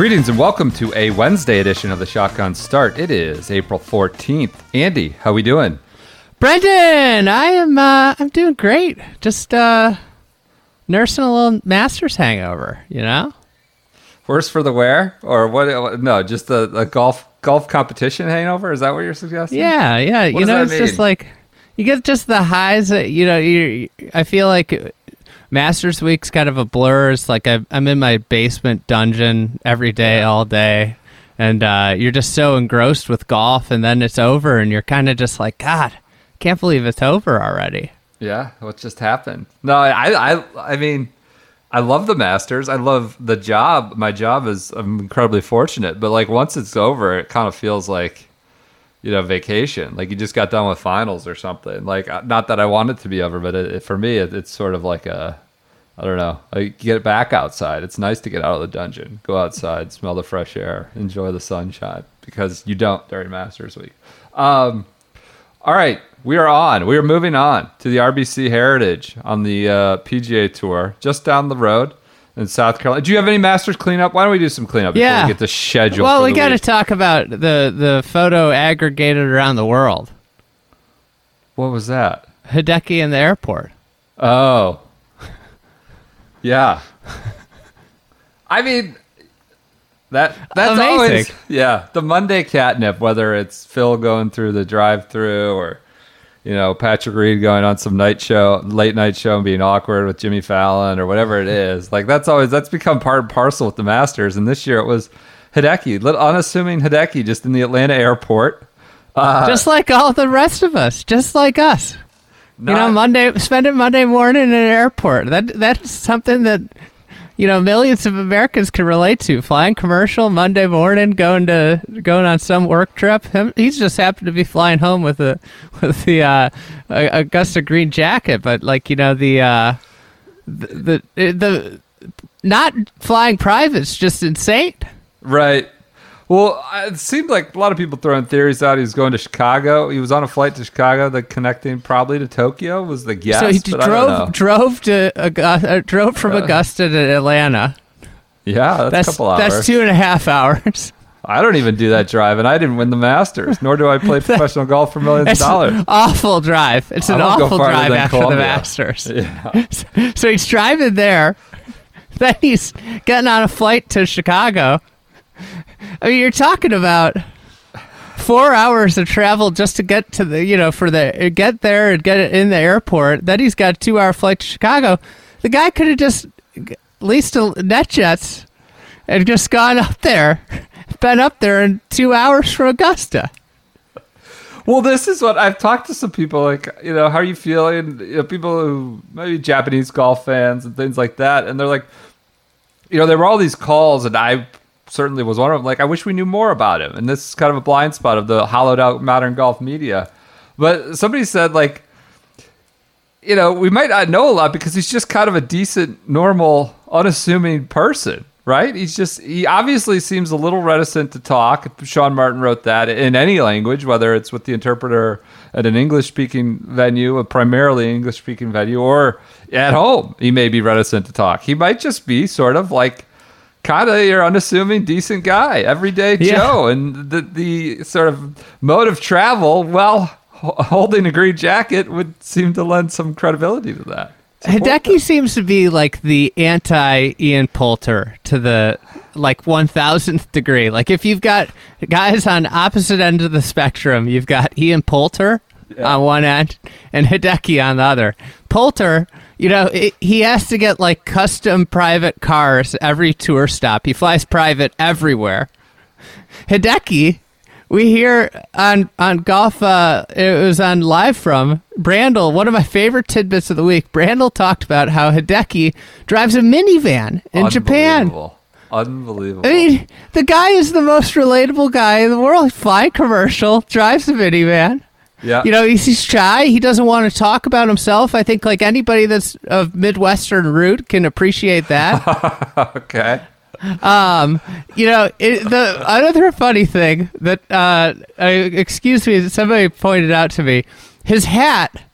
Greetings and welcome to a Wednesday edition of the Shotgun Start. It is April 14th. Andy, how are we doing? Brendan, I am uh, I'm doing great. Just uh, nursing a little Masters hangover, you know. Worse for the wear or what? No, just the, the golf golf competition hangover. Is that what you're suggesting? Yeah, yeah. What you know, it's just like you get just the highs. That, you know, you. I feel like Masters Week's kind of a blur. It's like I, I'm in my basement dungeon every day, all day, and uh, you're just so engrossed with golf, and then it's over, and you're kind of just like, God, can't believe it's over already. Yeah. What just happened? No, I I I mean, I love the Masters. I love the job. My job is I'm incredibly fortunate. But like once it's over, it kind of feels like you know vacation. Like you just got done with finals or something. Like uh, not that I want it to be over, but it, it- for me, it, it's sort of like a I don't know. Get back outside. It's nice to get out of the dungeon, go outside, smell the fresh air, enjoy the sunshine because you don't during Masters week. Um, all right, we are on. We are moving on to the RBC Heritage on the uh, PGA Tour, just down the road in South Carolina. Do you have any Masters cleanup? Why don't we do some cleanup before Yeah. we get the schedule? Well, we got to talk about the the photo aggregated around the world. What was that? Hideki in the airport. Oh, yeah. I mean, that that's Amazing. always yeah. The Monday catnip, whether it's Phil going through the drive-through or you know Patrick Reed going on some night show, late night show, and being awkward with Jimmy Fallon or whatever it is. Like that's always that's become part and parcel with the Masters. And this year it was Hideki, unassuming Hideki, just in the Atlanta airport. Uh, just like all the rest of us, just like us. you know, Monday spending Monday morning in an airport. That that's something that you know millions of Americans can relate to. Flying commercial Monday morning, going to going on some work trip. Him, he's just happened to be flying home with the with the uh, Augusta green jacket, but like you know the uh, the the, the not flying private's just insane. Right. Well, it seemed like a lot of people throwing theories out. He was going to Chicago. He was on a flight to Chicago, The connecting probably to Tokyo was the guess. so he but I don't know. drove drove to Augusta, uh, drove from Augusta to Atlanta. Yeah, that's, That's a couple hours. that's two and a half hours. I don't even do that drive, and I didn't win the Masters, nor do I play professional golf for millions of dollars. awful drive. It's an awful drive after Columbia. the Masters. Yeah. So he's driving there. Then he's getting on a flight to Chicago. I mean, you're talking about four hours of travel just to get to the, you know, for the get there and get it in the airport. Then he's got a two hour flight to Chicago. The guy could have just leased a NetJets and just gone up there, been up there in two hours from Augusta. Well, this is what I've talked to some people like, you know, how are you feeling? You know, people who maybe Japanese golf fans and things like that, and they're like, you know, there were all these calls, and I certainly was one of them. Like, I wish we knew more about him, and this is kind of a blind spot of the hollowed out modern golf media. But somebody said like, you know, we might not know a lot because he's just kind of a decent, normal, unassuming person, right? He's just, he obviously seems a little reticent to talk. Sean Martin wrote that in any language, whether it's with the interpreter at an English speaking venue, a primarily English speaking venue, or at home. He may be reticent to talk. He might just be sort of like, kind of your unassuming, decent guy, everyday Yeah. Joe, and the the sort of mode of travel. Well, holding a green jacket would seem to lend some credibility to that. Hideki seems to be like the anti Ian Poulter to the like one thousandth degree. Like if you've got guys on opposite end of the spectrum, you've got Ian Poulter on one end and Hideki on the other. Poulter, you know, it, he has to get like custom private cars every tour stop. He flies private everywhere. Hideki we hear on on golf. Uh, it was on live from Brandel. One of my favorite tidbits of the week. Brandel talked about how Hideki drives a minivan in Japan. Unbelievable. Unbelievable. I mean, the guy is the most relatable guy in the world. Fly commercial, drives a minivan. Yeah. You know, he's, he's shy. He doesn't want to talk about himself. I think like anybody that's of Midwestern root can appreciate that. okay. Um, you know, it, the another funny thing that uh, uh, excuse me, somebody pointed out to me, his hat.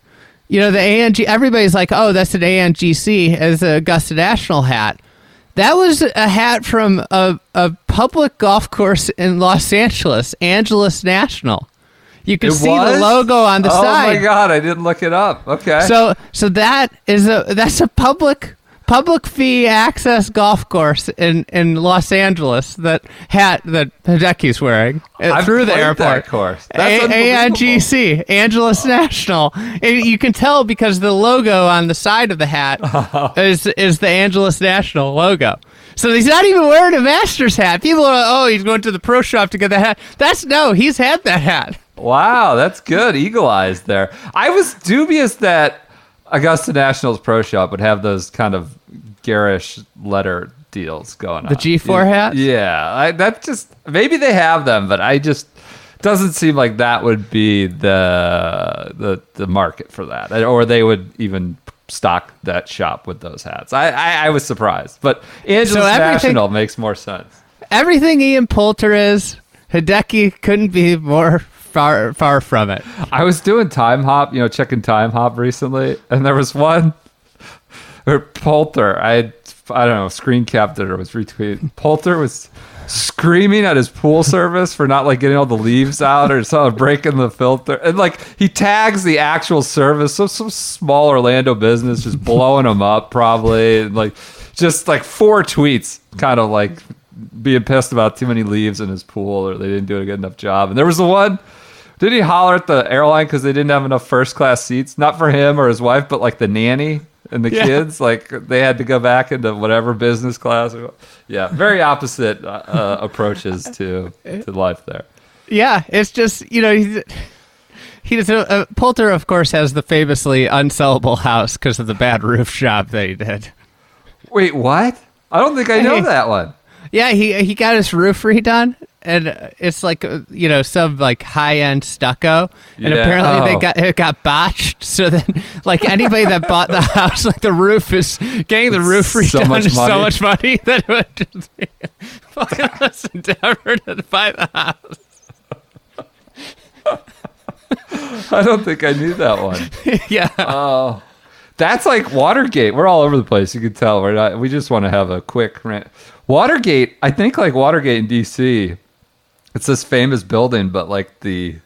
You know, the ANG. Everybody's like, "Oh, that's an ANGC as a Augusta National hat." That was a hat from a, a public golf course in Los Angeles, Angeles National. You can It see was? the logo on the oh side. Oh my god, I didn't look it up. Okay. So so that is a that's a public public fee access golf course in in Los Angeles. That hat that Hideki's wearing uh, I've through the airport. that course. That's A-. ANGC, Angeles National. And you can tell because the logo on the side of the hat is is the Angeles National logo. So he's not even wearing a Masters hat. People are like, oh, he's going to the pro shop to get that hat. That's no, he's had that hat. Wow, that's good. Eagle eyes there. I was dubious that Augusta National's Pro Shop would have those kind of garish letter deals going on. The G4 hat? Yeah, I, that just maybe they have them, but I just doesn't seem like that would be the the the market for that, or they would even stock that shop with those hats. I I, I was surprised, but Angeles everything- National makes more sense. Everything Ian Poulter is, Hideki couldn't be more far far from it. I was doing time hop, you know, checking time hop recently, and there was one or Poulter. I I don't know, screen capped it or was retweeted. Poulter was screaming at his pool service for not like getting all the leaves out or something, breaking the filter, and like he tags the actual service, so some small Orlando business just blowing him up probably, and like just like four tweets, kind of like being pissed about too many leaves in his pool or they didn't do a good enough job. And there was the one. Did he holler at the airline because they didn't have enough first class seats? Not for him or his wife, but like the nanny and the Yeah. kids. Like they had to go back into whatever business class. Or, yeah, very opposite uh, uh, approaches to to life there. Yeah, it's just you know he's. He's uh, uh, Poulter, of course, has the famously unsellable house because of the bad roof job that he did. Wait, what? I don't think I know Hey. that one. Yeah, he he got his roof redone, and it's like uh, you know some like high end stucco, and Yeah. apparently Oh. they got it got botched. So then, like anybody that bought the house, like the roof is getting the roof So redone much is so much money that it would just be fucking less endeavor to buy the house. I don't think I knew that one. yeah, Oh, that's like Watergate. We're all over the place. You can tell. We're not. We just want to have a quick rant. Watergate. I think like Watergate in D.C. It's this famous building, but like the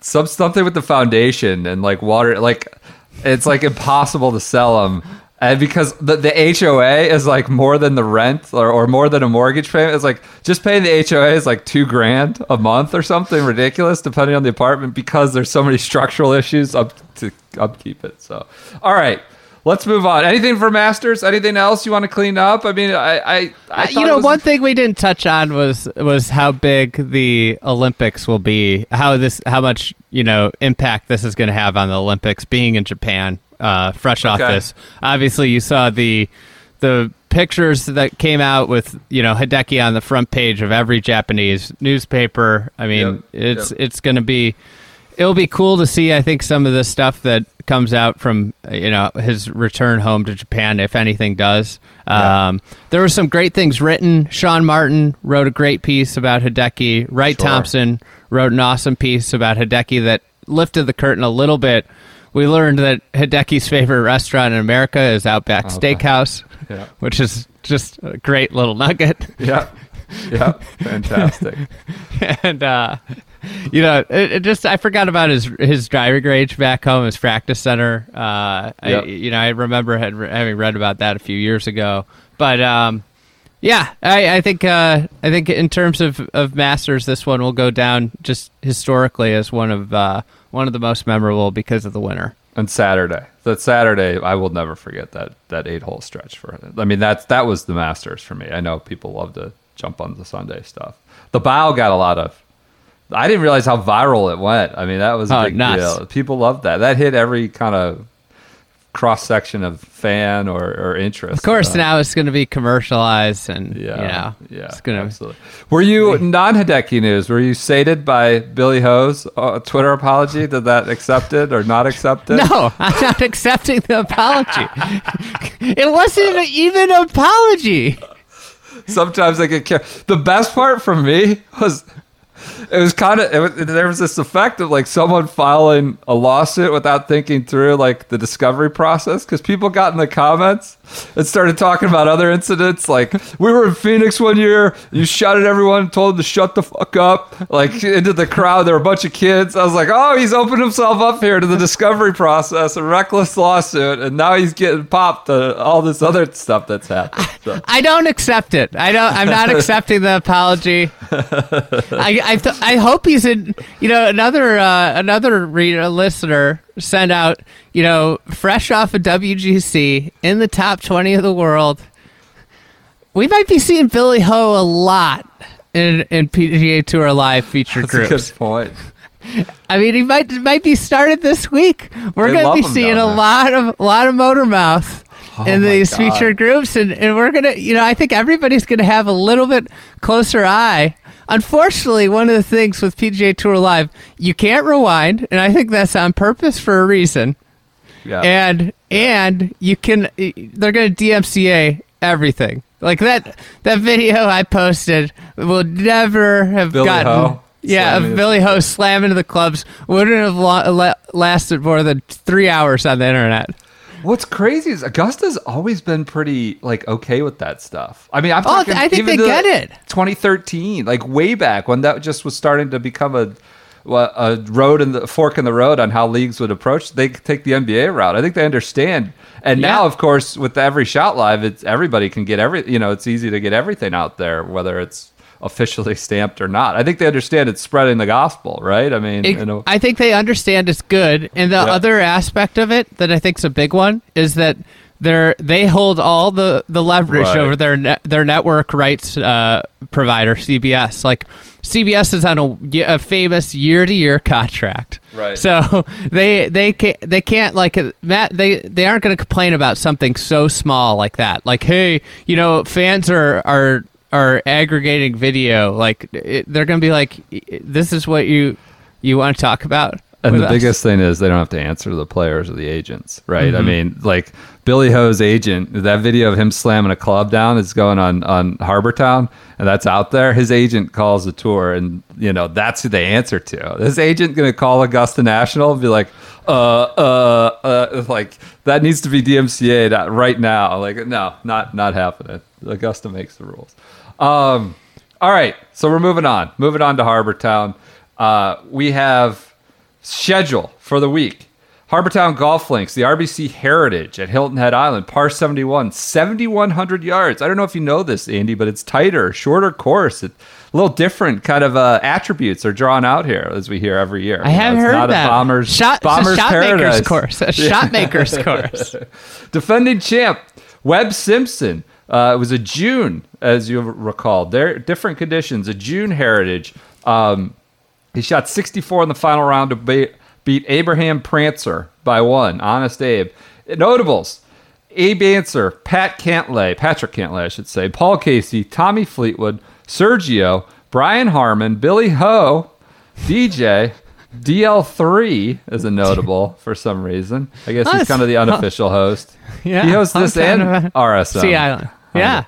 some something with the foundation and like water. Like it's like impossible to sell them. And because the, the HOA is like more than the rent or, or more than a mortgage payment, it's like just paying the HOA is like two grand a month or something ridiculous, depending on the apartment, because there's so many structural issues up to upkeep it. So, all right, let's move on. Anything for Masters? Anything else you want to clean up? I mean, I, I, I Uh, you know, one thing we didn't touch on was was how big the Olympics will be, how this, how much you know impact this is going to have on the Olympics. Being in Japan, uh, fresh off this, obviously you saw the the pictures that came out with you know Hideki on the front page of every Japanese newspaper. I mean, Yep, it's yep. it's going to be it'll be cool to see. I think some of the stuff that comes out from you know his return home to Japan, if anything does. Yeah. Um, there were some great things written. Sean Martin wrote a great piece about Hideki. Wright Sure. Thompson wrote an awesome piece about Hideki that lifted the curtain a little bit. We learned that Hideki's favorite restaurant in America is Outback Okay. Steakhouse, Yeah. which is just a great little nugget. yeah, yeah, fantastic. and uh, you know, it, it just I forgot about his his driving range back home, his practice center. Uh, Yep. I, you know, I remember had, having read about that a few years ago. But um, yeah, I, I think uh, I think in terms of, of Masters, this one will go down just historically as one of uh, one of the most memorable because of the winner. and Saturday. That Saturday, I will never forget that that eight hole stretch for. I mean, that's that was the Masters for me. I know people love to jump on the Sunday stuff. The bow got a lot of I didn't realize how viral it went. I mean, that was a Oh, big nuts. deal. People loved that. That hit every kind of cross section of fan or, or interest. Of course, Uh, now it's going to be commercialized, and Yeah, you know, yeah, it's going to. absolutely. Were you non-Hideki news? Were you sated by Billy Ho's uh, Twitter apology? Did that accepted or not accepted? No, I'm not accepting the apology. it wasn't even an apology. Sometimes I get care. The best part for me was it was kind of there was this effect of like someone filing a lawsuit without thinking through like the discovery process because people got in the comments and started talking about other incidents like we were in Phoenix one year you shouted at everyone told them to shut the fuck up like into the crowd there were a bunch of kids I was like oh he's opened himself up here to the discovery process a reckless lawsuit and now he's getting popped to all this other stuff that's happened so. I don't accept it. I don't. I'm not accepting the apology. I I, th- I hope he's in. You know, another uh, another reader listener sent out. You know, fresh off of WGC in the top twenty of the world. We might be seeing Billy Ho a lot in in PGA Tour Live feature That's a groups. good point. I mean, he might might be started this week. We're going to be seeing a lot of a lot of motor mouth in these God. featured groups, and, and we're gonna, you know, I think everybody's going to have a little bit closer eye. Unfortunately, one of the things with PGA Tour Live, you can't rewind, and I think that's on purpose for a reason. Yeah. And and you can, they're going to DMCA everything. Like that that video I posted will never have Billy gotten. Ho Yeah, of Billy Ho slamming into the clubs wouldn't have la- lasted more than three hours on the internet. What's crazy is Augusta's always been pretty like okay with that stuff. I mean, I'm Oh, talking I think even they get it. 2013, like way back when that just was starting to become a a road in the fork in the road on how leagues would approach. They take the NBA route. I think they understand. And now, of course, with every shot live, it's everybody can get every. You know, it's easy to get everything out there, whether it's officially stamped or not. I think they understand it's spreading the gospel, right? I mean, It- you know, I think they understand it's good, and the Yeah. other aspect of it that I think is a big one is that they're they hold all the the leverage Right. over their net, their network rights uh, provider CBS. Like CBS is on a, a famous year to year contract, Right. So they they can't they can't like Matt they they aren't going to complain about something so small like that. Like hey, you know, fans are are are aggregating video. Like it, they're going to be like, this is what you you want to talk about. And the us? biggest thing is they don't have to answer to the players or the agents, right? Mm-hmm. I mean, like Billy Ho's agent, that video of him slamming a club down is going on on Harbour Town, and that's out there. His agent calls the tour, and you know that's who they answer to. This agent going to call Augusta National and be like, uh, uh, uh, like that needs to be DMCA'd right now. Like, no, not not happening. Augusta makes the rules. Um, all right, so we're moving on. Moving on to Harbour Town. Uh, we have schedule for the week. Harbour Town Golf Links, the RBC Heritage at Hilton Head Island, par 71, 7,100 yards. I don't know if you know this, Andy, but it's tighter, shorter course. It, a little different kind of uh, attributes are drawn out here, as we hear every year. I haven't heard not that. A bomber's, shot, bomber's shot paradise. maker's course. A shot maker's course. Defending champ Webb Simpson. Uh, it was a June, as you recall. There, different conditions. A June Heritage. Um, he shot 64 in the final round to be- beat Abraham Ancer by one. Honest Abe. Notables. Abe Ancer, Pat Cantlay, Patrick Cantlay, I should say, Paul Casey, Tommy Fleetwood, Sergio, Brian Harman, Billy Ho, DJ, DL3 is a notable for some reason. I guess he's kind of the unofficial host. Yeah, he hosts this and RSM. Sea Island. Yeah.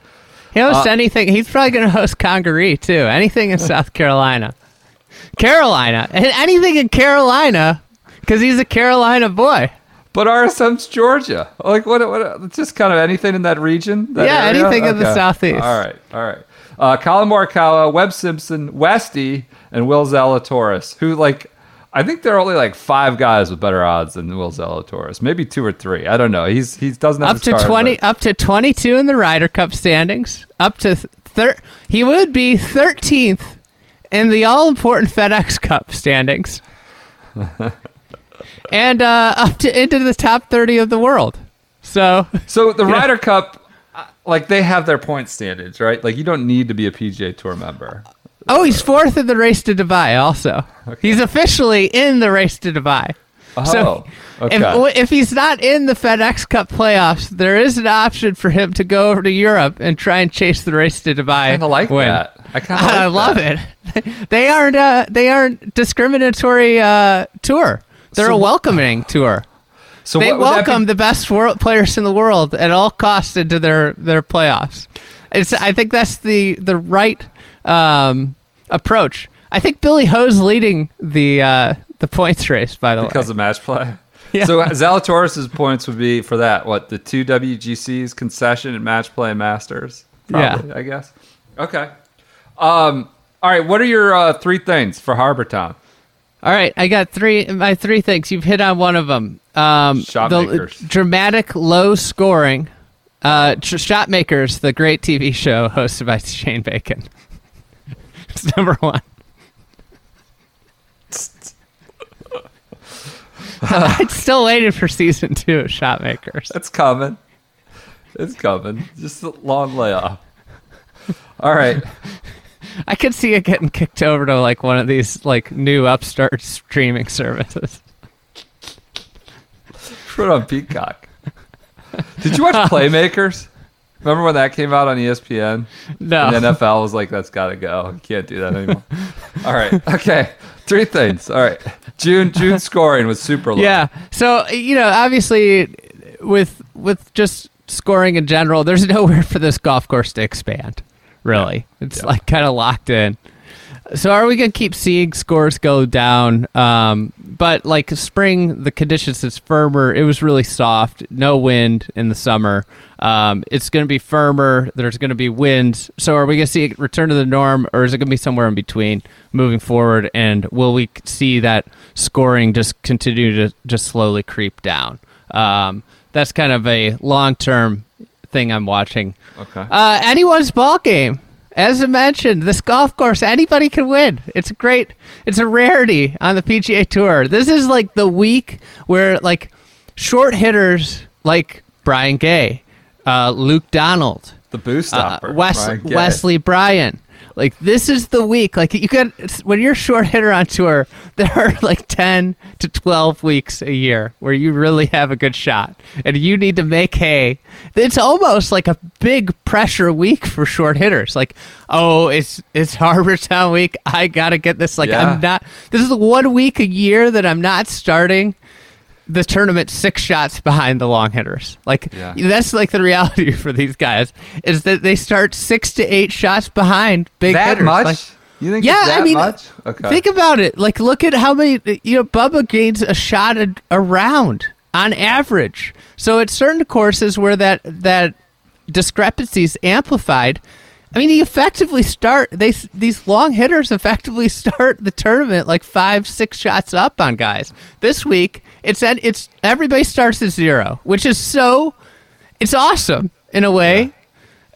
He hosts Uh, anything. He's probably going to host Congaree, too. Anything in South Carolina. Carolina. And anything in Carolina because he's a Carolina boy. But RSM's Georgia. Like what? What? Just kind of anything in that region. that Yeah, area? anything in the southeast. All right, all right. Uh, Collin Morikawa, Webb Simpson, Westy, and Will Zalatoris, who like. I think there are only like five guys with better odds than Will Zalatoris. Maybe two or three. I don't know. He's he doesn't have Up to 20 but- up to 22 in the Ryder Cup standings. Up to th- thir- he would be 13th in the all important FedEx Cup standings. and uh, up to into the top 30 of the world. So, So the Ryder Cup, uh, like they have their point standards, right? Like you don't need to be a PGA Tour member. Oh, he's fourth in the race to Dubai. Also, he's officially in the race to Dubai. Oh, So okay. if, if he's not in the FedEx Cup playoffs, there is an option for him to go over to Europe and try and chase the race to Dubai. I kind of like win. that. I kind of like I love it. they aren't. Uh, they aren't discriminatory uh, tour. They're So a welcoming tour. So They what would that welcome be- the best world players in the world at all costs into their their playoffs. It's. I think that's the the right um, approach. I think Billy Ho's leading the uh, the points race. By the because way, of match play. Yeah. So Zalatoris' points would be for that what the two WGCs concession and match play masters. Probably, I guess. Okay. Um. All right. What are your uh, three things for Harbour Town? all right. I got three. My three things. You've hit on one of them. Um, Shot the makers. dramatic low scoring. Uh, Sh- Shot Makers, the great TV show hosted by Shane Bacon. It's number one. I'm still waiting for season two of Shot Makers. It's coming. It's coming. Just a long layoff. All right. I could see it getting kicked over to like one of these like new upstart streaming services. Put on Peacock. Did you watch Playmakers? Remember when that came out on ESPN? No. And the NFL was like, that's got to go. You can't do that anymore. All right. Okay. Three things. All right. June June scoring was super low. Yeah. So you know, obviously, with with just scoring in general, there's nowhere for this golf course to expand. Really, it's Yeah. like kind of locked in. So are we gonna keep seeing scores go down? Um, but like spring, the conditions is firmer. It was really soft, no wind in the summer. Um, it's gonna be firmer. There's gonna be winds. So are we gonna see it return to the norm, or is it gonna be somewhere in between moving forward? And will we see that scoring just continue to just slowly creep down? Um, that's kind of a long term thing I'm watching. Okay. Uh, anyone's ball game. As I mentioned, this golf course, anybody can win. It's a great, it's a rarity on the PGA Tour. This is like the week where like short hitters like Brian Gay, uh, Luke Donald, the boost uh. Wes- Brian Wesley Bryan. Like this is the week. Like you got when you're a short hitter on tour, there are like ten to twelve weeks a year where you really have a good shot, and you need to make hay. It's almost like a big pressure week for short hitters. Like, oh, it's it's Harbour Town week. I gotta get this. Like, Yeah. I'm not. This is the one week a year that I'm not starting the tournament six shots behind the long hitters. Like Yeah. that's like the reality for these guys is that they start six to eight shots behind big that hitters. much? Like, you think yeah, it's that I mean, much? Okay. think about it. Like, look at how many you know. Bubba gains a shot a, a round on average. So at certain courses where that that discrepancy is amplified. I mean, he effectively start they these long hitters effectively start the tournament like five, six shots up on guys. This week, it's it's everybody starts at zero, which is so it's awesome in a way.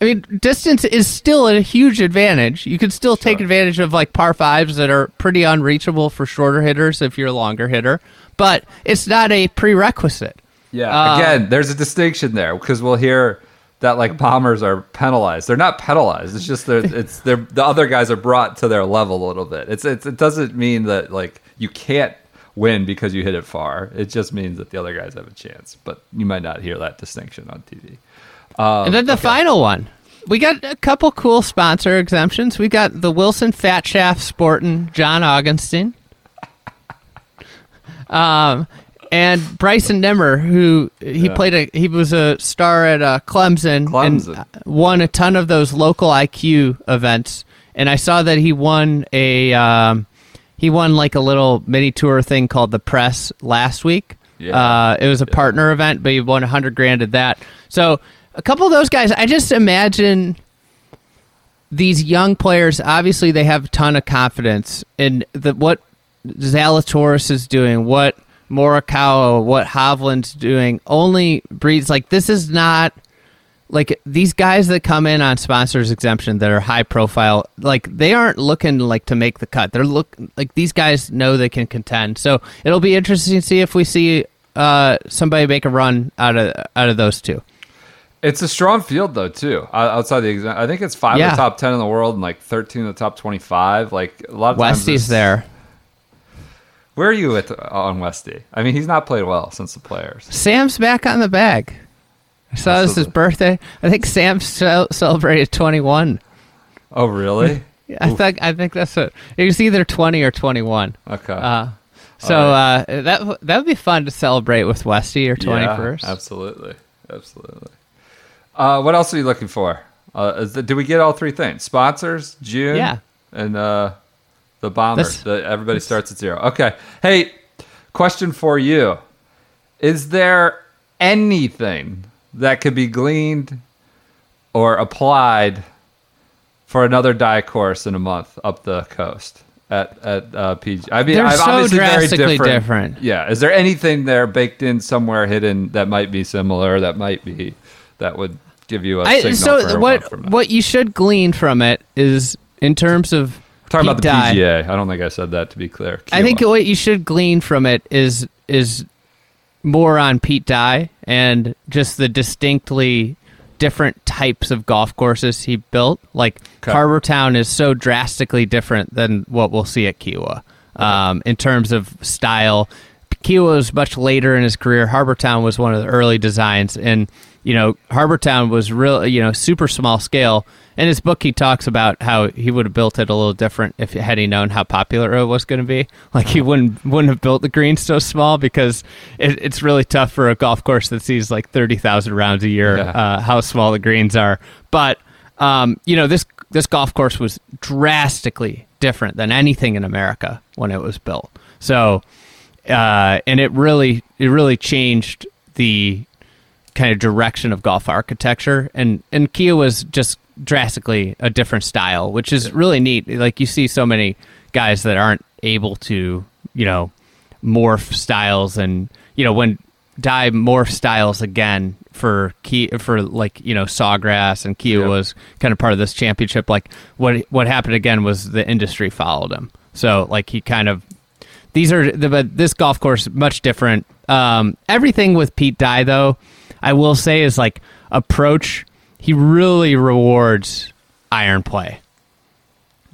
I mean, distance is still a huge advantage. You can still take advantage of like par fives that are pretty unreachable for shorter hitters if you're a longer hitter, but it's not a prerequisite. Yeah. Uh, Again, there's a distinction there because we'll hear that like bombers are penalized. They're not penalized. It's just they're it's they're the other guys are brought to their level a little bit. It's, it's it doesn't mean that like you can't win because you hit it far. It just means that the other guys have a chance. But you might not hear that distinction on TV. Um, And then the final one. We got a couple cool sponsor exemptions. We got the Wilson Fat Shaft Sporting John Augenstein. Um, and Bryson Nimmer, who he Yeah. played a he was a star at uh, Clemson, Clemson. and won a ton of those local IQ events. And I saw that he won a um, he won like a little mini tour thing called the Press last week. Yeah. Uh, it was a partner event, but he won a hundred grand at that. So a couple of those guys, I just imagine these young players. Obviously, they have a ton of confidence in the what Zalatoris is doing, what Morikawa, what Hovland's doing. Only breeds like this is not like these guys that come in on sponsors exemption that are high profile like they aren't looking like to make the cut they're look like these guys know they can contend so it'll be interesting to see if we see uh somebody make a run out of out of those two It's a strong field though too. Outside the exam, I think it's five of the top ten in the world and like thirteen of the top twenty-five. Like a lot of times Westy's this- there. Where are you at on Westy? I mean, he's not played well since the players. Sam's back on the bag. I saw this his birthday. I think Sam celebrated 21. Oh, really? I think I think that's it. It was either 20 or 21. Okay. Uh, so uh, that that would be fun to celebrate with Westy or 21st. Yeah, absolutely, absolutely. Uh, what else are you looking for? Uh, is the, did we get all three things? Sponsors, June, Yeah. and uh, the bomber. The, everybody starts at zero. Okay. Hey, question for you: Is there anything that could be gleaned or applied for another die course in a month up the coast? At, at uh, PG, I mean, They're I'm so drastically different. different. Yeah. Is there anything there baked in somewhere hidden that might be similar? That might be that would give you a I, signal so for a what month from now? what you should glean from it is in terms of talking about the Dye, PGA. I don't think I said that to be clear. I think what you should glean from it is is more on Pete Dye and just the distinctly different types of golf courses he built. Like Okay. Harbour Town is so drastically different than what we'll see at Kiawah um, in terms of style. Kiawah was much later in his career. Harbour Town was one of the early designs, and you know Harbour Town was real, you know, super small scale. In his book, he talks about how he would have built it a little different if had he known how popular it was going to be. Like he wouldn't wouldn't have built the green so small because it, it's really tough for a golf course that sees like thirty thousand rounds a year. Yeah. Uh, how small the greens are, but um, you know this this golf course was drastically different than anything in America when it was built. So, uh, and it really it really changed the kind of direction of golf architecture and and Kia was just drastically a different style which is really neat like you see so many guys that aren't able to you know morph styles and you know when Dye morph styles again for key for like you know Sawgrass and Kia Yep. was kind of part of this championship like what what happened again was the industry followed him so like he kind of these are the but this golf course much different. Um, everything with Pete Dye though, I will say is like approach. He really rewards iron play.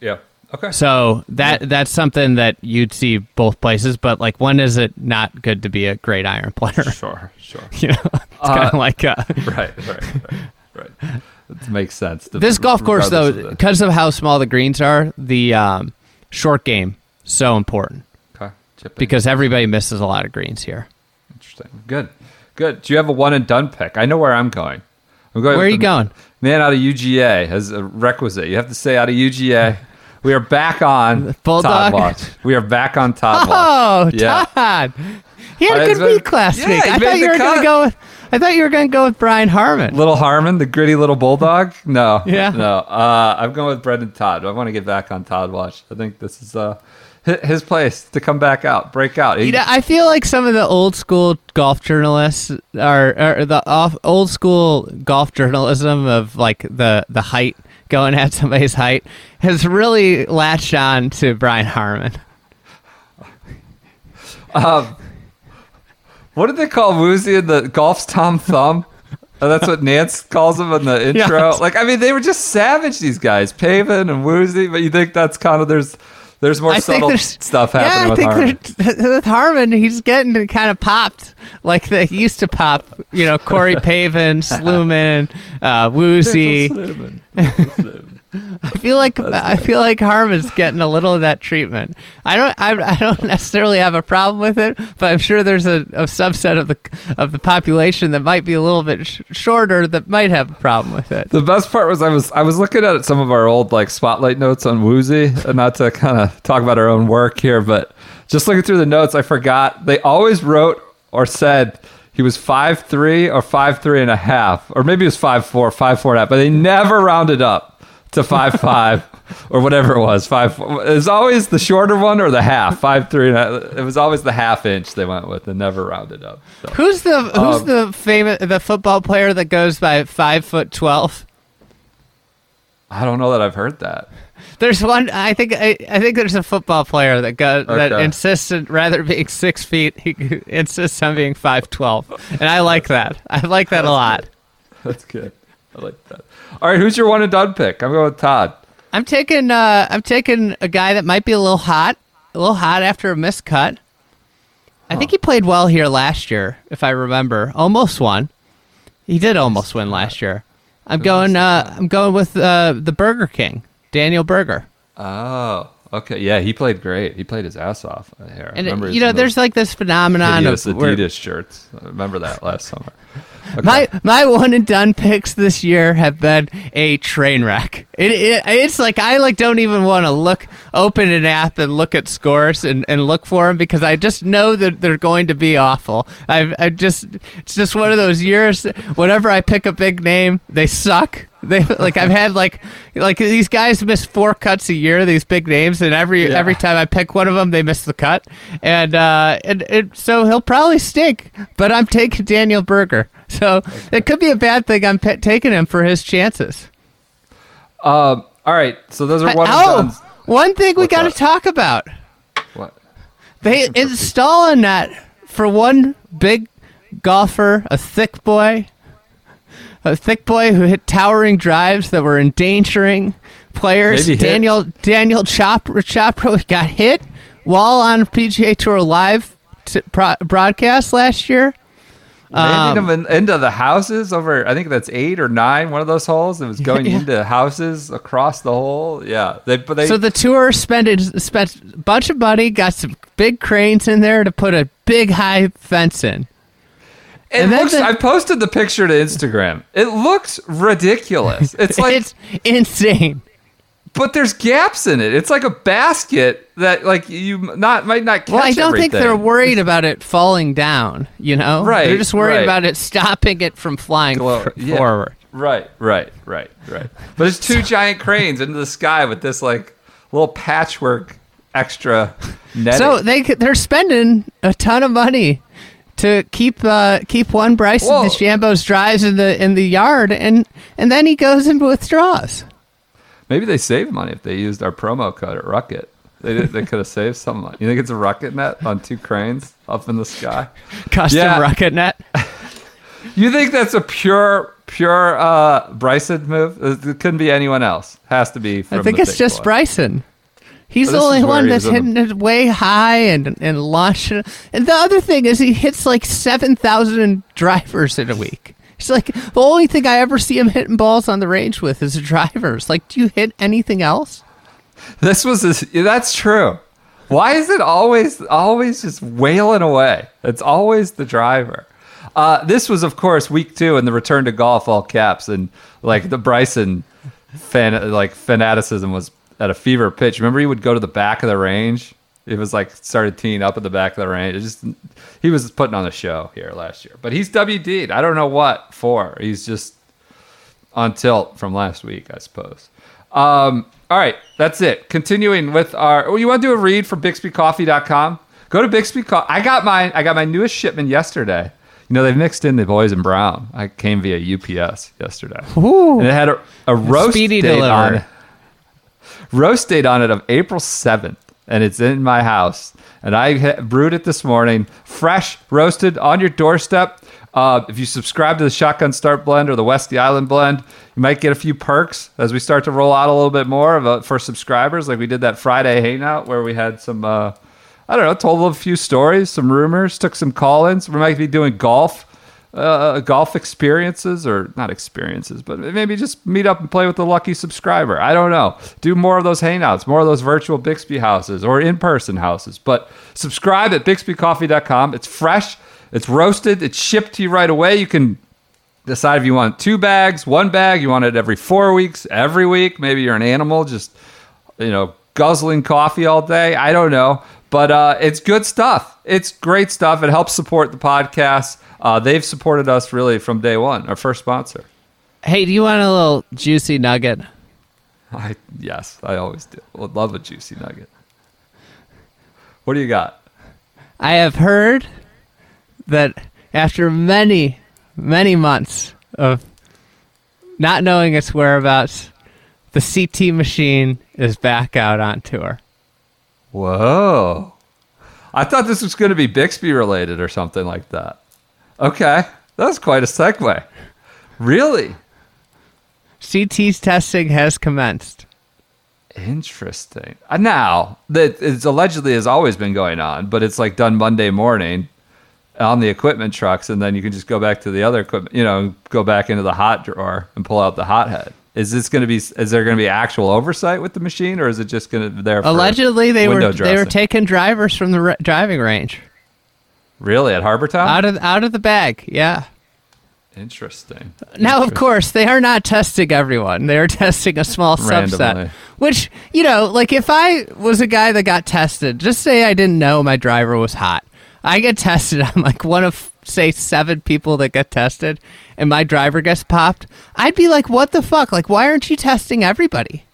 Yeah. Okay. So that that's something that you'd see both places. But like, when is it not good to be a great iron player? Sure. Sure. you know, it's kind of like uh, right. Right. Right. Right. It makes sense. this golf course though, of the- because of how small the greens are. The um, short game so important Okay. Chipping. because everybody misses a lot of greens here. Interesting. Good. Good. Do you have a one and done pick? I know where I'm going. I'm going Where are you going? Man out of UGA as a requisite. You have to say out of UGA. We are back on Bulldog? Todd Watch. We are back on Todd Watch. Oh, Yeah. Todd! He had a good been- week last Yeah, week. I thought you were going to go with. I thought you were going to go with Brian Harman. Little Harman, the gritty little bulldog. No, Yeah. no. Uh, I'm going with Brendan Todd. I want to get back on Todd Watch. I think this is uh, his place to come back out, break out. He- You know, I feel like some of the old school golf journalists are, are the off, old school golf journalism of like the the height going at somebody's height has really latched on to Brian Harman. Um, what did they call Woozy in the golf's Tom Thumb? Oh, that's what Nance calls him in the intro. Like, I mean, they were just savage. These guys, Pavin and Woozy. But you think that's kind of there's there's more I subtle there's stuff Yeah, happening I with think Harman. there's- with Harman, he's getting kind of popped like they used to pop. You know, Corey Pavin, Sluman, uh, Woozy. I feel like I feel like Harman's getting a little of that treatment. I don't I, I don't necessarily have a problem with it, but I'm sure there's a, a subset of the of the population that might be a little bit sh- shorter that might have a problem with it. The best part was I was I was looking at some of our old like spotlight notes on Woozy, and not to kind of talk about our own work here, but just looking through the notes, I forgot they always wrote or said he was five three or five three and a half, or maybe it was five four, five four and a half, but they never rounded up to five five or whatever it was. Five. It was always the shorter one or the half. Five three. It was always the half inch they went with, and never rounded up. So. Who's the who's Um, the famous the football player that goes by five foot twelve? I don't know that I've heard that. There's one. I think. I, I think there's a football player that goes that insists on rather being six feet. He insists on being five twelve, and I like that. I like that a lot. That's good. I like that. All right, who's your one and done pick? I'm going with Todd. I'm taking uh I'm taking a guy that might be a little hot, a little hot after a miscut. cut. I think he played well here last year, if I remember. Almost won. He did almost win last year. I'm going uh I'm going with uh the Burger King, Daniel Berger. Oh, okay. Yeah, he played great. He played his ass off uh, here. And remember it, you know, there's like this phenomenon of where- Adidas shirts. I remember that last summer. Okay. My my one and done picks this year have been a train wreck. It, it it's like I like don't even want to look open an app and look at scores and, and look for them because I just know that they're going to be awful. I I just it's just one of those years. Whenever I pick a big name, they suck. They like I've had like like these guys miss four cuts a year. These big names, and every Yeah. every time I pick one of them, they miss the cut, and uh, and, and so he'll probably stink. But I'm taking Daniel Berger, so it could be a bad thing. I'm pe- taking him for his chances. Um, all right, so those are one and oh, dones. one thing we got to talk about: What? they installing that for one big golfer, a thick boy, a thick boy who hit towering drives that were endangering players. Daniel Daniel Chopra Chopra got hit while on PGA Tour live t- pro- broadcast last year. Landing Um, them in, into the houses over, I think that's eight or nine, one of those holes. It was going Yeah. into houses across the hole. Yeah. They, but they, So the tour spent spent a bunch of money, got some big cranes in there to put a big high fence in. It and looks, the- I posted the picture to Instagram. It looks ridiculous. It's like, it's insane. but there's gaps in it. It's like a basket that like you not might not catch Well, I don't think they're worried about it falling down. You know, Right, They're just worried right. about it stopping it from flying f- yeah. forward. Right, right, right, right. But it's two giant cranes into the sky with this like little patchwork extra netting. So they they're spending a ton of money to keep uh, keep one Bryson Whoa. DeChambeau's drives in the in the yard, and and then he goes and withdraws. Maybe they saved money if they used our promo code at Rukket. They did, they could have saved some money. You think it's a Rukket net on two cranes up in the sky? Custom Yeah. rocket net. You think that's a pure pure uh, Bryson move? It couldn't be anyone else. Has to be. From I think the it's thick just boy. Bryson. He's Oh, the only one that's in hitting it way high and and launching. And the other thing is, he hits like seven thousand drivers in a week. It's like the only thing I ever see him hitting balls on the range with is drivers. Like, do you hit anything else? This was his, that's true. Why is it always always just wailing away? It's always the driver. Uh, this was, of course, week two and the return to golf, all caps, and like the Bryson fan like fanaticism was at a fever pitch. Remember, he would go to the back of the range. It was like started teeing up at the back of the range. It just he was putting on a show here last year, but he's WD'd. I don't know what for. He's just on tilt from last week, I suppose. Um, all right, that's it. Continuing with our. Oh, you want to do a read for BixbyCoffee.com? Go to Bixby Coffee. I got mine. I got my newest shipment yesterday. You know they've mixed in the boys and brown. I came via UPS yesterday, Ooh. and it had a, a roast Speedy date delivery. on it. Roast date on it of April seventh, and it's in my house. And I brewed it this morning, fresh, roasted on your doorstep. Uh, if you subscribe to the Shotgun Start Blend or the Westy Island Blend, you might get a few perks as we start to roll out a little bit more of a, for subscribers. Like we did that Friday hangout where we had some, uh, I don't know, told a few stories, some rumors, took some call-ins. We might be doing golf, uh, golf experiences or not experiences, but maybe just meet up and play with the lucky subscriber. I don't know. Do more of those hangouts, more of those virtual Bixby houses or in-person houses. But subscribe at BixbyCoffee.com. It's fresh. It's roasted. It's shipped to you right away. You can decide if you want two bags, one bag. You want it every four weeks, every week. Maybe you're an animal, just you know, guzzling coffee all day. I don't know, but uh, it's good stuff. It's great stuff. It helps support the podcast. Uh, they've supported us really from day one. Our first sponsor. Hey, do you want a little juicy nugget? I yes, I always do. Would love a juicy nugget. What do you got? I have heard that after many, many months of not knowing its whereabouts, the CT machine is back out on tour. Whoa. I thought this was going to be Bixby related or something like that. Okay. That was quite a segue. Really CT's testing has commenced. interesting. Uh, Now that it's allegedly has always been going on, but it's like done Monday morning on the equipment trucks, and then you can just go back to the other equipment. You know, go back into the hot drawer and pull out the hot head. Is this going to be? Is there going to be actual oversight with the machine, or is it just going to there? Allegedly, they were window they were taking drivers from the r- driving range really at Harbour Town. out of out of the bag. Yeah. Interesting. Now, of course, they are not testing everyone. They are testing a small subset. Randomly. Which, you know, like if I was a guy that got tested, just say I didn't know my driver was hot. I get tested. I'm like one of, say, seven people that get tested, and my driver gets popped. I'd be like, what the fuck? Like, why aren't you testing everybody?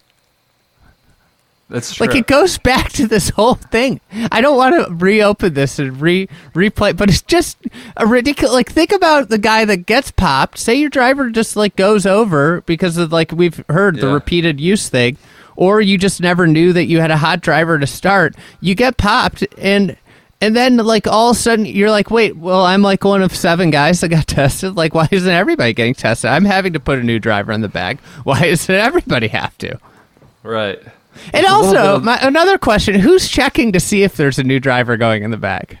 That's true. Like it goes back to this whole thing. I don't want to reopen this and re replay, but it's just a ridiculous. Like think about the guy that gets popped. Say your driver just like goes over because of like we've heard the repeated use thing, or you just never knew that you had a hot driver to start. You get popped and. And then, like all of a sudden, you're like, "Wait, well, I'm like one of seven guys that got tested. Like, why isn't everybody getting tested? I'm having to put a new driver in the bag. Why doesn't everybody have to?" right. And It's a little bit also, my, another question: Who's checking to see if there's a new driver going in the bag?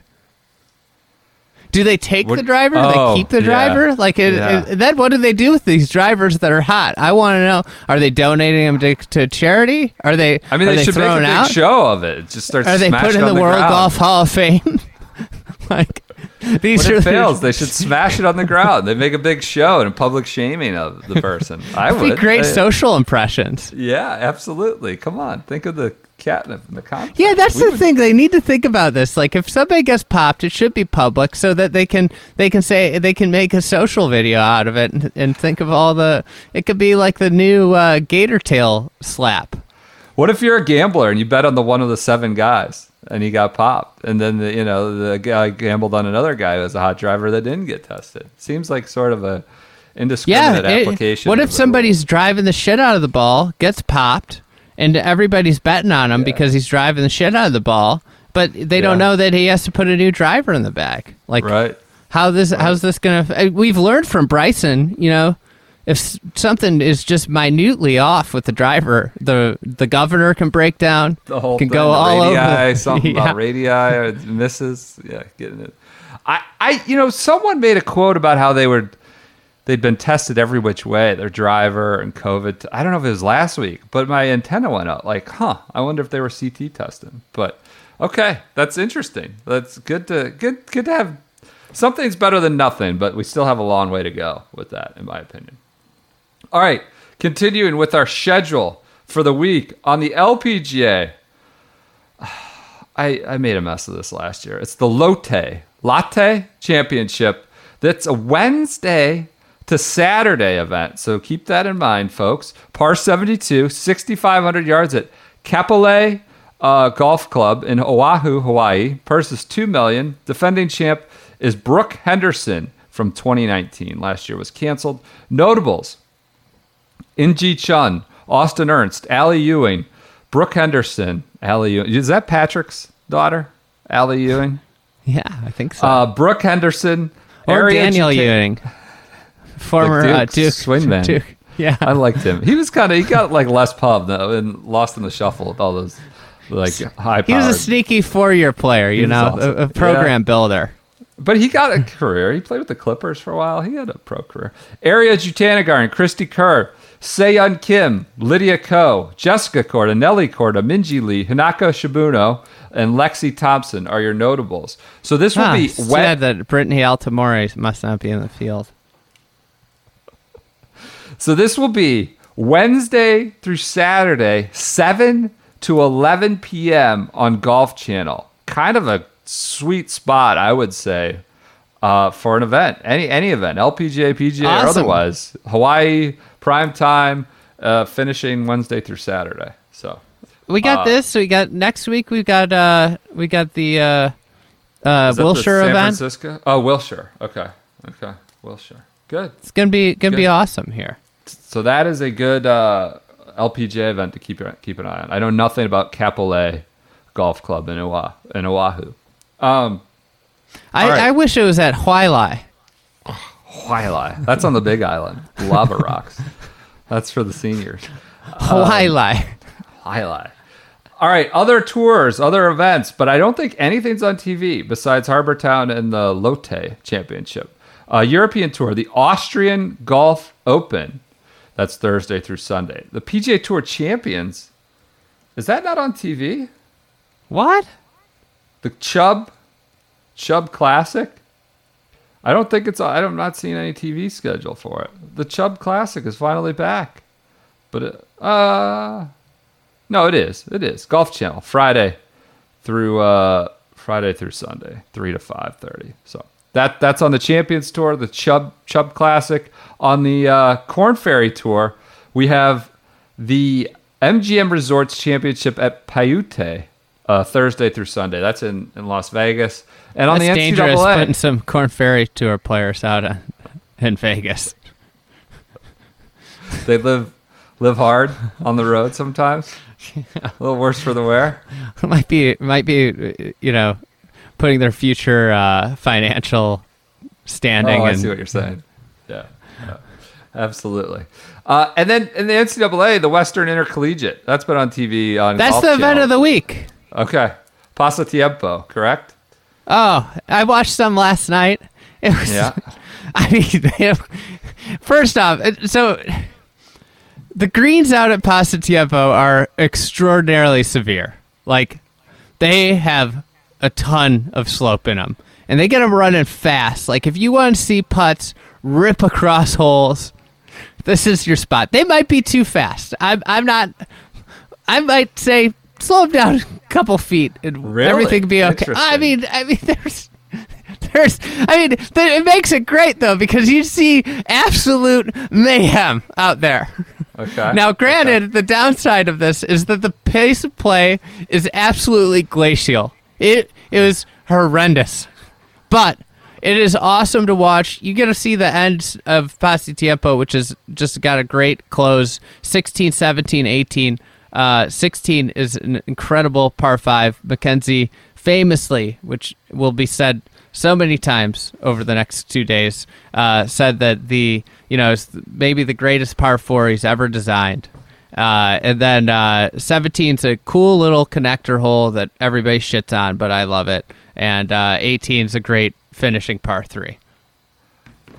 Do they take What- the driver? Do Oh, they keep the yeah. driver? Like, it, Yeah. it- then what do they do with these drivers that are hot? I want to know: Are they donating them to, to charity? Are they? I mean, they, they should make a big out? show of it. Just start. Are they put in the, on World ground. Golf Hall of Fame? like these When it the- fails, they should smash it on the ground. They make a big show and a public shaming of the person. I It'd be great Uh, social impressions. Yeah, absolutely. Come on, think of the catnip in the. Yeah, that's We the would- thing. They need to think about this. Like, if somebody gets popped, it should be public so that they can they can say they can make a social video out of it and, and think of all the. It could be like the new uh, gator tail slap. What if you're a gambler and you bet on the one of the seven guys and he got popped, and then the, you know the guy gambled on another guy who was a hot driver that didn't get tested? Seems like sort of a Yeah. indiscriminate it- application. what if somebody's driving the shit out of the ball, gets popped, and everybody's betting on him because he's driving the shit out of the ball, but they don't know that he has to put a new driver in the back. Like, right? how this how's this gonna uh, we've learned from bryson you know if something is just minutely off with the driver the the governor can break down the whole can thing, go the all radii, over something Yeah. about radii or misses. Yeah, getting it. I, I, you know, someone made a quote about how they were, they'd been tested every which way, their driver and COVID. I don't know if it was last week, but my antenna went up. Like, huh? I wonder if they were CT testing. But okay, that's interesting. That's good to good good to have. Something's better than nothing, but we still have a long way to go with that, in my opinion. All right, continuing with our schedule for the week on the LPGA. I, I made a mess of this last year. It's the Lotte Latte Championship. That's a Wednesday to Saturday event. So keep that in mind, folks. Par 72, 6,500 yards at Kapolei uh, Golf Club in Oahu, Hawaii. Purse is 2 million. Defending champ is Brooke Henderson from 2019. Last year was canceled. Notables In Gee Chun, Austin Ernst, Ally Ewing, Brooke Henderson, Ally Ewing. Is that Patrick's daughter? Ally Ewing? yeah i think so Uh, Brooke Henderson. or daniel ewing former Duke uh, duke swingman. Duke. yeah I liked him. He was kind of, he got like less pub though, and lost in the shuffle with all those like high he was a sneaky four-year player you know awesome. a, a program builder But he got a career. He played with the Clippers for a while. He had a pro career. Ariya Jutanugarn, Cristie Kerr, Sei Young Kim, Lydia Ko, Jessica Korda, Nelly Korda, Minjee Lee, Hinako Shibuno, and Lexi Thompson are your notables. So this will be sad that brittany altomare must not be in the field So this will be Wednesday through Saturday, 7 to 11 p.m. on Golf Channel. Kind of a sweet spot, I would say, uh, for an event, any any event, LPGA, PGA, or otherwise. Hawaii prime time, uh, finishing Wednesday through Saturday. So we got Uh, this we got next week we got uh we got the uh uh that the San event Francisco. Oh, Wilshire. Okay, okay, Wilshire. Good. it's gonna be gonna be awesome here So that is a good uh, LPGA event to keep keep an eye on. I know nothing about Kapolei Golf Club in Oahu. In Oahu. Um, I, right. I wish it was at Hualalai. Wailea. That's on the Big Island. Lava Rocks. That's for the seniors. Lie. Wailea. All right, other tours, other events, but I don't think anything's on TV besides Harbour Town and the Lotte Championship. Uh, European Tour, the Austrian Golf Open. That's Thursday through Sunday. The PGA Tour Champions. Is that not on TV? What? The Chubb, Chubb Classic. I don't think it's. I'm not seeing any TV schedule for it. The Chubb Classic is finally back, but it, uh, no, it is. It is Golf Channel Friday through uh Friday through Sunday, three to five thirty. So that that's on the Champions Tour, the Chubb Chubb Classic. On the uh, Corn Ferry Tour, we have the MGM Resorts Championship at Paiute uh, Thursday through Sunday. That's in, in Las Vegas. And on That's the dangerous putting some Corn Ferry Tour players out on, in Vegas. they live live hard on the road sometimes. A little worse for the wear. might be might be you know putting their future uh, financial standing Oh, I and see what you're saying. Yeah, absolutely. Uh, and then in the NCAA, the Western Intercollegiate. That's been on TV on. that's the event Channel. of the week. Okay, Pasatiempo, correct? Oh, I watched some last night. It was, Yeah. I mean, first off, so the greens out at Pasatiempo are extraordinarily severe. Like they have a ton of slope in them, and they get them running fast. Like if you want to see putts rip across holes, this is your spot. They might be too fast. I'm, I'm not. I might say slow them down a couple feet and Really? everything be okay. I mean, I mean, there's. There's, I mean, th- it makes it great though because you see absolute mayhem out there. Okay. Now, granted, the downside of this is that the pace of play is absolutely glacial. It it was horrendous, but it is awesome to watch. You get to see the end of Pasatiempo, which has just got a great close 16, 17, 18. Uh, 16 is an incredible par 5. MacKenzie famously, which will be said so many times over the next two days, uh, said that the, you know, maybe the greatest par 4 he's ever designed. Uh, and then uh, 17's a cool little connector hole that everybody shits on, but I love it. And uh, 18's a great finishing par three.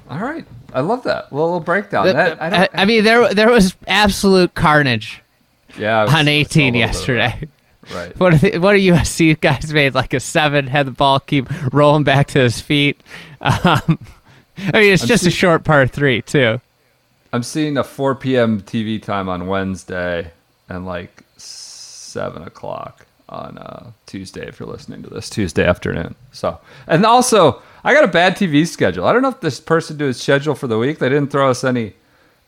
All right, I love that. A little breakdown. That, I, I, don't, I mean, there there was absolute carnage yeah, was- on I saw a 18 little bit of yesterday. Right. What are the, what are USC guys made like a seven? Had the ball keep rolling back to his feet. Um, I mean, it's I'm just a short par three too. I'm seeing a 4 p.m. TV time on Wednesday and like 7 o'clock on uh, Tuesday if you're listening to this Tuesday afternoon. So, and also I got a bad TV schedule. I don't know if this person did his schedule for the week. They didn't throw us any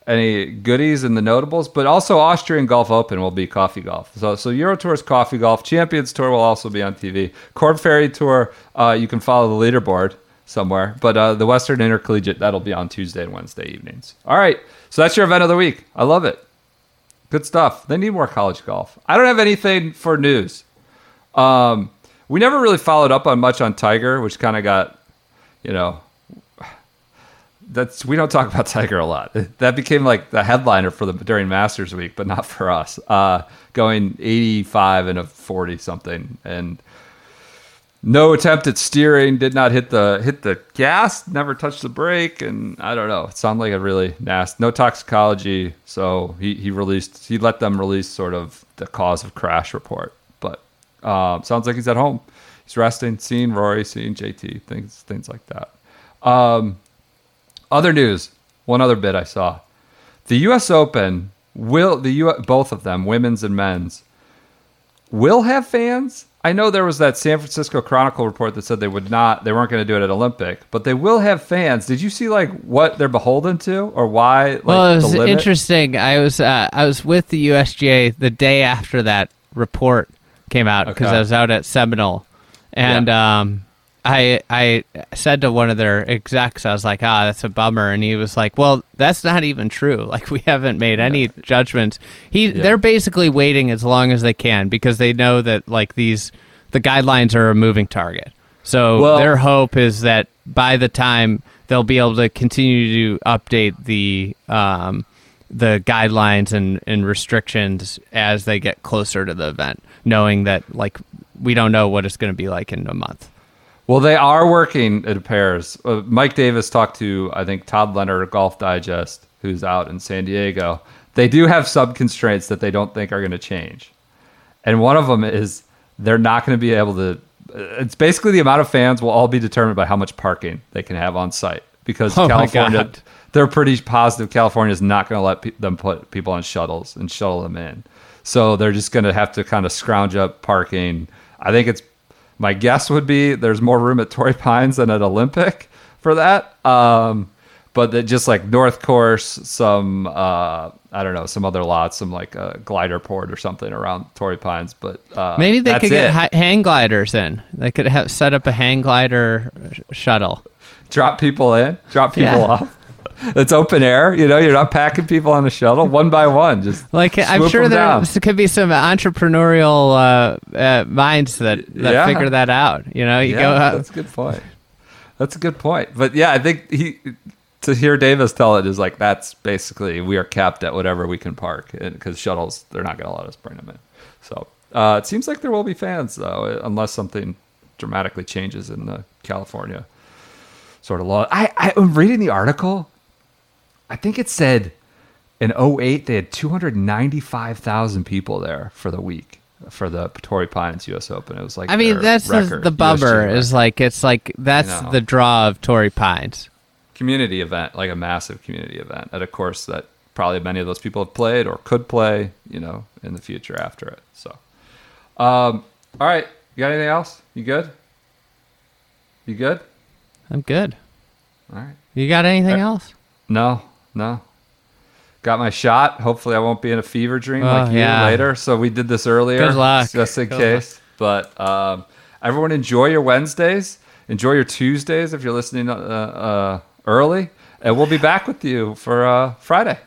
any goodies in the notables, but also Austrian Golf Open will be coffee golf. So, so Euro Tour's coffee golf. Champions Tour will also be on TV. Corn Ferry Tour, uh, you can follow the leaderboard somewhere, but uh, the Western Intercollegiate that'll be on Tuesday and Wednesday evenings. All right, so that's your event of the week. I love it. Good stuff. They need more college golf. I don't have anything for news. Um, we never really followed up on much on Tiger, which kind of got, you know, that's we don't talk about Tiger a lot. That became like the headliner for the during Masters week, but not for us. Uh, going 85 and a 40 something, and no attempt at steering. Did not hit the hit the gas. Never touched the brake, and I don't know. It sounded like a really nasty. No toxicology, so he he released. He let them release sort of the cause of crash report, um, sounds like he's at home. He's resting, seeing Rory, seeing JT, things things like that. Um, other news. One other bit I saw. The U.S. Open will the U. both of them, women's and men's, will have fans. I know there was that San Francisco Chronicle report that said they would not, they weren't going to do it at Olympic, but they will have fans. Did you see like what they're beholden to or why? Like, well, it was interesting. I was uh, I was with the USGA the day after that report came out because Okay. I was out at Seminole, and um, I I said to one of their execs, I was like, ah, that's a bummer, and he was like, well, that's not even true. Like we haven't made any judgments. He they're basically waiting as long as they can because they know that like these the guidelines are a moving target. So Well- their hope is that by the time they'll be able to continue to update the um, the guidelines and, and restrictions as they get closer to the event, knowing that like we don't know what it's going to be like in a month. Well, they are working, it appears. Uh, Mike Davis talked to, I think, Tod Leonard Golf Digest, who's out in San Diego. They do have sub constraints that they don't think are going to change. And one of them is they're not going to be able to. uh, It's basically the amount of fans will all be determined by how much parking they can have on site because Oh California. They're pretty positive California is not going to let pe- them put people on shuttles and shuttle them in. So they're just going to have to kind of scrounge up parking. I think it's my guess would be there's more room at Torrey Pines than at Olympic for that. Um, but that just like North Course, some uh, I don't know, some other lots, some like a glider port or something around Torrey Pines. But uh, Maybe they could get hi- hang gliders in. They could have set up a hang glider sh- shuttle. drop people in, drop people Yeah. off. It's open air, you know. You're not packing people on a shuttle one by one. Just Like I'm sure there down. could be some entrepreneurial uh, uh, minds that, that Yeah. figure that out. You know, you yeah, go out. that's a good point. That's a good point. But yeah, I think he to hear Davis tell it is like that's basically we are capped at whatever we can park because shuttles they're not going to let us bring them in. So uh, it seems like there will be fans though, unless something dramatically changes in the California sort of law. I I am reading the article. I think it said in 08 they had 295,000 people there for the week for the Torrey Pines U.S. Open. It was like I mean, that's the, record, the bummer is like it's like that's know. the draw of Torrey Pines. community event, like a massive community event at a course that probably many of those people have played or could play, you know, in the future after it. So, um, all right, you got anything else? You good? You good? I'm good. All right. You got anything else? No, no. Got my shot. Hopefully, I won't be in a fever dream Oh, like you yeah. later. So we did this earlier, Good luck. just in Good case. But um, everyone, enjoy your Wednesdays. Enjoy your Tuesdays if you're listening uh, uh, early, and we'll be back with you for uh, Friday.